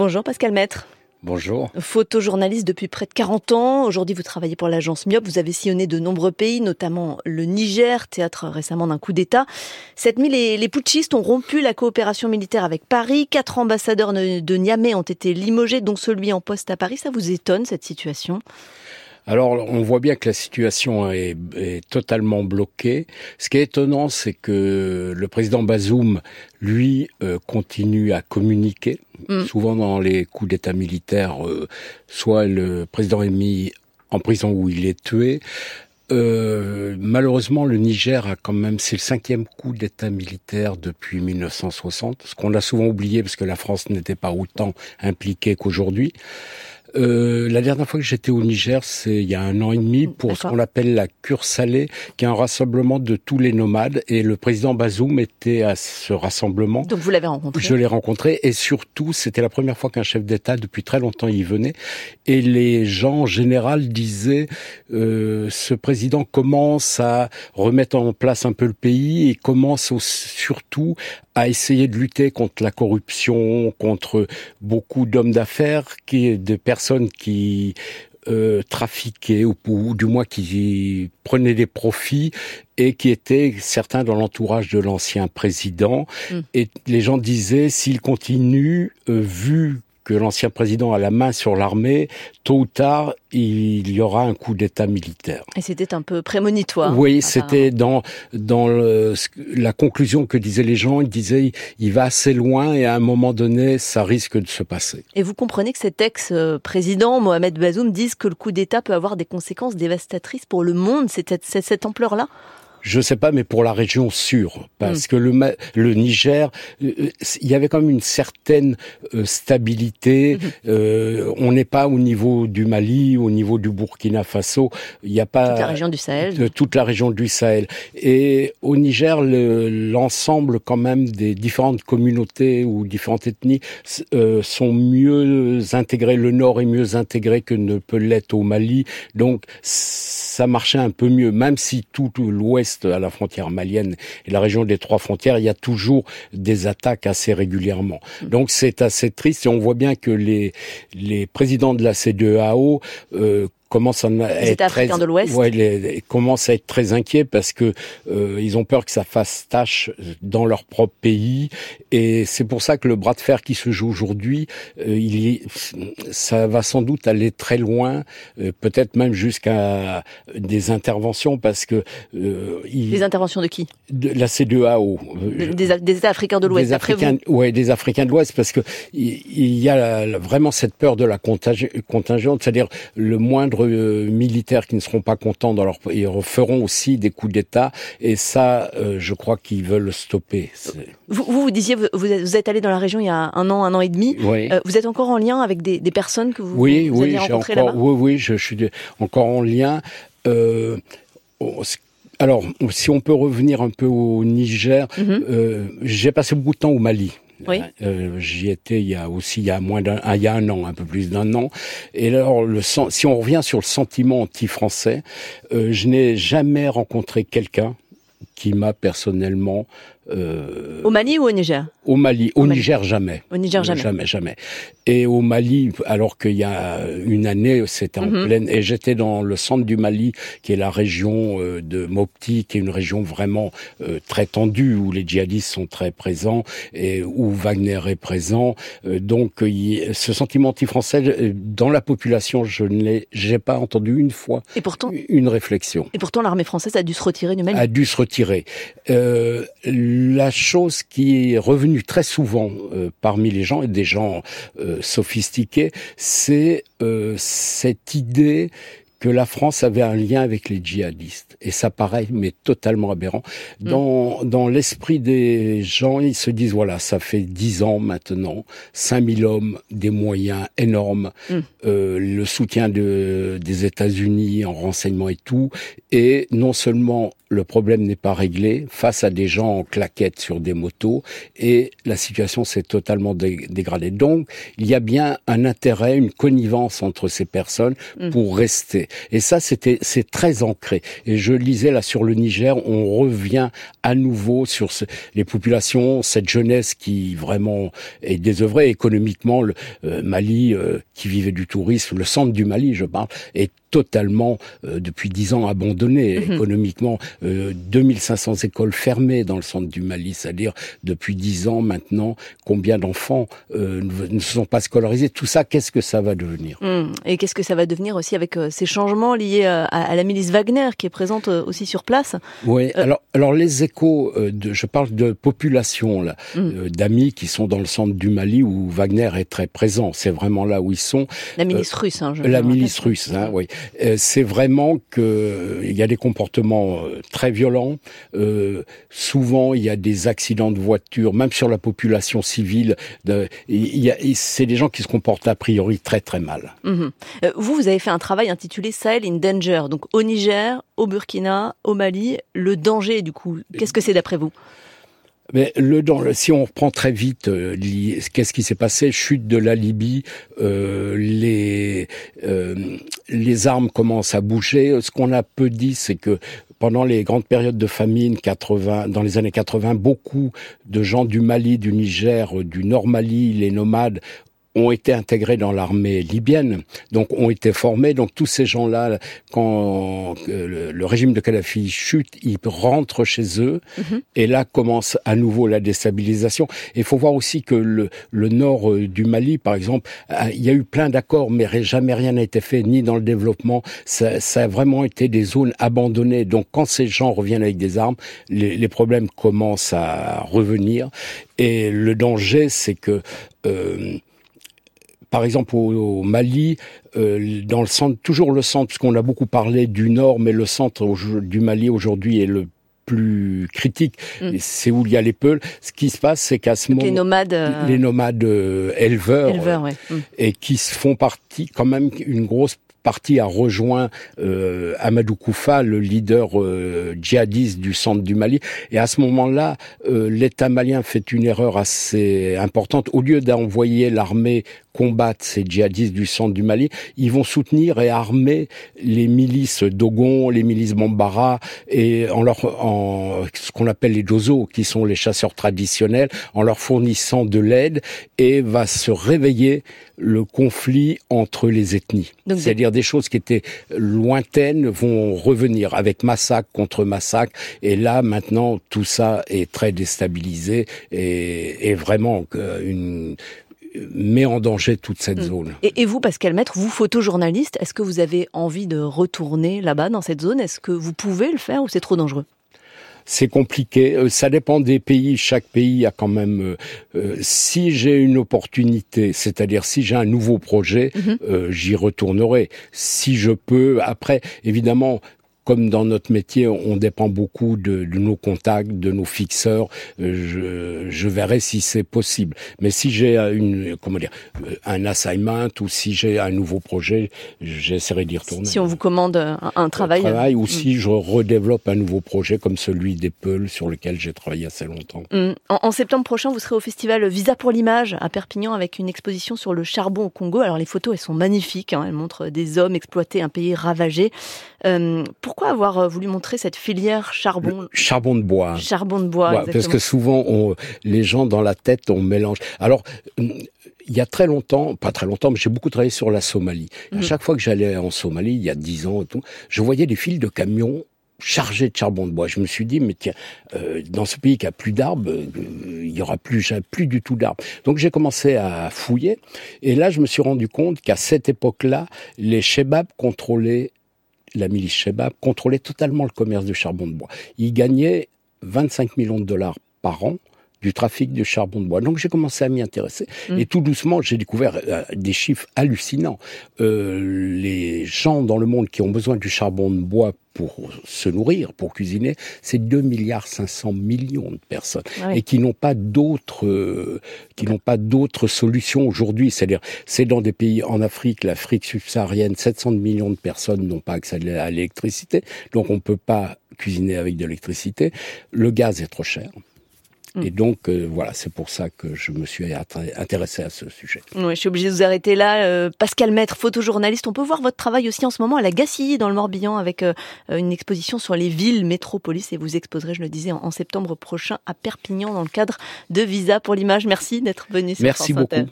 Bonjour Pascal Maître. Bonjour. Photojournaliste depuis près de 40 ans. Aujourd'hui, vous travaillez pour l'agence MIOP. Vous avez sillonné de nombreux pays, notamment le Niger, théâtre récemment d'un coup d'État. Cette nuit, les, les, putschistes ont rompu la coopération militaire avec Paris. Quatre ambassadeurs de Niamey ont été limogés, dont celui en poste à Paris. Ça vous étonne, cette situation? Alors, on voit bien que la situation est, est, totalement bloquée. Ce qui est étonnant, c'est que le président Bazoum, lui, euh, continue à communiquer. Mm. Souvent, dans les coups d'État militaires, euh, soit le président est mis en prison ou il est tué. Euh, malheureusement, le Niger a quand même, c'est le cinquième coup d'État militaire depuis 1960, ce qu'on a souvent oublié parce que la France n'était pas autant impliquée qu'aujourd'hui. Euh, la dernière fois que j'étais au Niger, c'est il y a un an et demi pour ce qu'on appelle la cure salée, qui est un rassemblement de tous les nomades. Et le président Bazoum était à ce rassemblement. Donc vous l'avez rencontré Je l'ai rencontré et surtout, c'était la première fois qu'un chef d'État depuis très longtemps y venait. Et les gens en général disaient, euh, ce président commence à remettre en place un peu le pays et commence surtout à essayer de lutter contre la corruption, contre beaucoup d'hommes d'affaires, qui, de personnes qui euh, trafiquaient ou, ou, du moins qui prenaient des profits et qui étaient certains dans l'entourage de l'ancien président. Mm. Et les gens disaient s'il continue, euh, vu que l'ancien président a la main sur l'armée, tôt ou tard, il y aura un coup d'État militaire. Et c'était un peu prémonitoire. Oui, c'était dans dans le, la conclusion que disaient les gens. Ils disaient il va assez loin et à un moment donné, ça risque de se passer. Et vous comprenez que cet ex-président Mohamed Bazoum dise que le coup d'État peut avoir des conséquences dévastatrices pour le monde. C'est cette ampleur-là? Je sais pas, mais pour la région sûre, parce mm. que le, le Niger, euh, il y avait quand même une certaine euh, stabilité. Mm-hmm. Euh, on n'est pas au niveau du Mali, au niveau du Burkina Faso. Il n'y a pas toute la région du Sahel. toute la région du Sahel. Et au Niger, l'ensemble quand même des différentes communautés ou différentes ethnies sont mieux intégrées. Le Nord est mieux intégré que ne peut l'être au Mali. Donc ça marchait un peu mieux, même si tout l'Ouest à la frontière malienne et la région des trois frontières, il y a toujours des attaques assez régulièrement. Donc c'est assez triste et on voit bien que les, présidents de la CDEAO euh, commencent à être très, de l'Ouest. Ouais, les, commencent à être très inquiets parce que euh, ils ont peur que ça fasse tâche dans leur propre pays et c'est pour ça que le bras de fer qui se joue aujourd'hui, euh, il ça va sans doute aller très loin, euh, peut-être même jusqu'à des interventions parce que euh, des interventions de qui? De la CEDEAO. Des, des, États africains de l'Ouest. Des Africains, ouais, des Africains de l'Ouest parce que il y a vraiment cette peur de la contingente, c'est-à-dire le moindre euh, militaires qui ne seront pas contents dans leur ils feront aussi des coups d'État et ça, euh, je crois qu'ils veulent stopper. Vous, vous, disiez, vous, êtes allé dans la région il y a un an, un an et demi. Euh, vous êtes encore en lien avec des, personnes que vous, oui, vous oui, là-bas? Oui, oui, je, suis encore en lien. alors, si on peut revenir un peu au Niger, mm-hmm. j'ai passé beaucoup de temps au Mali. Oui. Euh, J'y étais il y a aussi il y a moins d'un, il y a un an, un peu plus d'un an. Et alors, le si on revient sur le sentiment anti-français, euh, je n'ai jamais rencontré quelqu'un qui m'a personnellement euh, au Mali ou au Niger? Au Mali, au, Niger jamais. Au Niger jamais. Jamais, jamais. Et au Mali, alors qu'il y a une année, c'était en mhm. pleine, et j'étais dans le centre du Mali, qui est la région euh, de Mopti, qui est une région vraiment euh, très tendue, où les djihadistes sont très présents, et où Wagner est présent. donc, ce sentiment anti-français, dans la population, je ne l'ai, j'ai pas entendu une fois et pourtant, une réflexion. Et pourtant, l'armée française a dû se retirer du Mali. A dû se retirer. Euh, la chose qui est revenue très souvent euh, parmi les gens, et des gens euh, sophistiqués, c'est euh, cette idée que la France avait un lien avec les djihadistes. Et ça paraît, mais totalement aberrant. Mm. Dans, dans l'esprit des gens, ils se disent, voilà, ça fait dix ans maintenant, 5000 hommes, des moyens énormes, mm. euh, le soutien de, des États-Unis en renseignement et tout. Et non seulement le problème n'est pas réglé face à des gens en claquettes sur des motos et la situation s'est totalement dégradée. Donc, il y a bien un intérêt, une connivence entre ces personnes mm. pour rester. Et ça, c'était c'est très ancré. Et je lisais là sur le Niger, on revient à nouveau sur les populations, cette jeunesse qui vraiment est désœuvrée économiquement. Le euh, Mali, euh, qui vivait du tourisme, le centre du Mali, je parle, est totalement, euh, depuis dix ans, abandonné mhm. économiquement. Euh, 2500 écoles fermées dans le centre du Mali, c'est-à-dire depuis dix ans maintenant, combien d'enfants euh, ne, se sont pas scolarisés? Tout ça, qu'est-ce que ça va devenir? Hmm. Et qu'est-ce que ça va devenir aussi avec euh, ces changements liés à, à, la milice Wagner qui est présente aussi sur place? Oui, alors, alors les échos, de, je parle de population, là, hmm. d'amis qui sont dans le centre du Mali où Wagner est très présent. C'est vraiment là où ils sont. La milice russe, hein, je La milice russe, hein, oui. Euh, c'est vraiment que euh, il y a des comportements euh, très violents. souvent, il y a des accidents de voiture, même sur la population civile. c'est des gens qui se comportent a priori très très mal. Mhm. Vous, vous avez fait un travail intitulé Sahel in Danger, donc au Niger, au Burkina, au Mali, le danger du coup. Qu'est-ce que c'est d'après vous? Mais le, dans, si on reprend très vite, euh, qu'est-ce qui s'est passé? Chute de la Libye, euh, les euh, les armes commencent à bouger. Ce qu'on a peu dit, c'est que pendant les grandes périodes de famine 80, dans les années 80, beaucoup de gens du Mali, du Niger, du Nord Mali, les nomades ont été intégrés dans l'armée libyenne, donc ont été formés. Donc tous ces gens-là, quand le, régime de Kadhafi chute, ils rentrent chez eux, mhm. et là commence à nouveau la déstabilisation. Il faut voir aussi que le, le nord euh, du Mali, par exemple, il y a eu plein d'accords, mais jamais rien n'a été fait, ni dans le développement. Ça, ça, a vraiment été des zones abandonnées. Donc quand ces gens reviennent avec des armes, les, les problèmes commencent à revenir. Et le danger, c'est que euh, par exemple au, Mali, euh, dans le centre, toujours le centre, puisqu'on a beaucoup parlé du nord, mais le centre du Mali aujourd'hui est le plus critique, mm. c'est où il y a les peuls. Ce qui se passe, c'est qu'à ce moment, les nomades, euh, les nomades euh, éleveurs, mm. et qui font partie quand même une grosse parti a rejoint euh, Amadou Koufa, le leader euh, djihadiste du centre du Mali. Et à ce moment-là, euh, l'État malien fait une erreur assez importante. Au lieu d'envoyer l'armée combattre ces djihadistes du centre du Mali, ils vont soutenir et armer les milices Dogon, les milices Bambara, et en leur, en ce qu'on appelle les Dozo, qui sont les chasseurs traditionnels, en leur fournissant de l'aide, et va se réveiller le conflit entre les ethnies. C'est-à-dire des choses qui étaient lointaines vont revenir avec massacre contre massacre. Et là, maintenant, tout ça est très déstabilisé et, et vraiment une, met en danger toute cette hmm. zone. Et, vous, Pascal Maître, vous, photojournaliste, est-ce que vous avez envie de retourner là-bas, dans cette zone? Est-ce que vous pouvez le faire ou c'est trop dangereux? C'est compliqué. Euh, ça dépend des pays. Chaque pays a quand même. Euh, euh, si j'ai une opportunité, c'est-à-dire si j'ai un nouveau projet, mhm. j'y retournerai. Si je peux, après, évidemment, comme dans notre métier, on dépend beaucoup de, de nos contacts, de nos fixeurs. Je, je verrai si c'est possible. Mais si j'ai une, comment dire, un assignment ou si j'ai un nouveau projet, j'essaierai d'y retourner. Si on vous commande un, travail, un travail ou mm. si je redéveloppe un nouveau projet comme celui des Peuls sur lequel j'ai travaillé assez longtemps. Mm. En, en, septembre prochain, vous serez au festival Visa pour l'image à Perpignan avec une exposition sur le charbon au Congo. Alors les photos, elles sont magnifiques. Hein. Elles montrent des hommes exploités, un pays ravagé. Euh, pourquoi avoir euh, voulu montrer cette filière charbon Charbon de bois. Charbon de bois, Parce que souvent, on, les gens dans la tête, on mélange. Alors, il y a très longtemps, pas très longtemps, mais j'ai beaucoup travaillé sur la Somalie. À mhm. chaque fois que j'allais en Somalie, il y a dix ans et tout, je voyais des fils de camions chargés de charbon de bois. Je me suis dit, mais tiens, euh, dans ce pays qui a plus d'arbres, il y aura plus, plus du tout d'arbres. Donc j'ai commencé à fouiller, et là je me suis rendu compte qu'à cette époque-là, les Shebabs contrôlaient la milice Shebab contrôlait totalement le commerce du charbon de bois. Il gagnait 25 millions de dollars par an du trafic de charbon de bois. Donc j'ai commencé à m'y intéresser. Mm. Et tout doucement, j'ai découvert euh, des chiffres hallucinants. Euh, les gens dans le monde qui ont besoin du charbon de bois pour se nourrir, pour cuisiner, c'est 2 milliards 500 millions de personnes et qui n'ont pas d'autres euh, qui n'ont pas d'autres solutions aujourd'hui, c'est-à-dire c'est dans des pays en Afrique, l'Afrique subsaharienne, 700 millions de personnes n'ont pas accès à l'électricité, donc on peut pas cuisiner avec de l'électricité, le gaz est trop cher. Mm. Et donc, euh, voilà, c'est pour ça que je me suis intéressé à ce sujet. Oui, je suis obligée de vous arrêter là. Euh, Pascal Maître, photojournaliste, on peut voir votre travail aussi en ce moment à la Gacilly, dans le Morbihan, avec euh, une exposition sur les villes métropolis. Et vous exposerez, je le disais, en, septembre prochain à Perpignan, dans le cadre de Visa pour l'image. Merci d'être venu sur Merci beaucoup.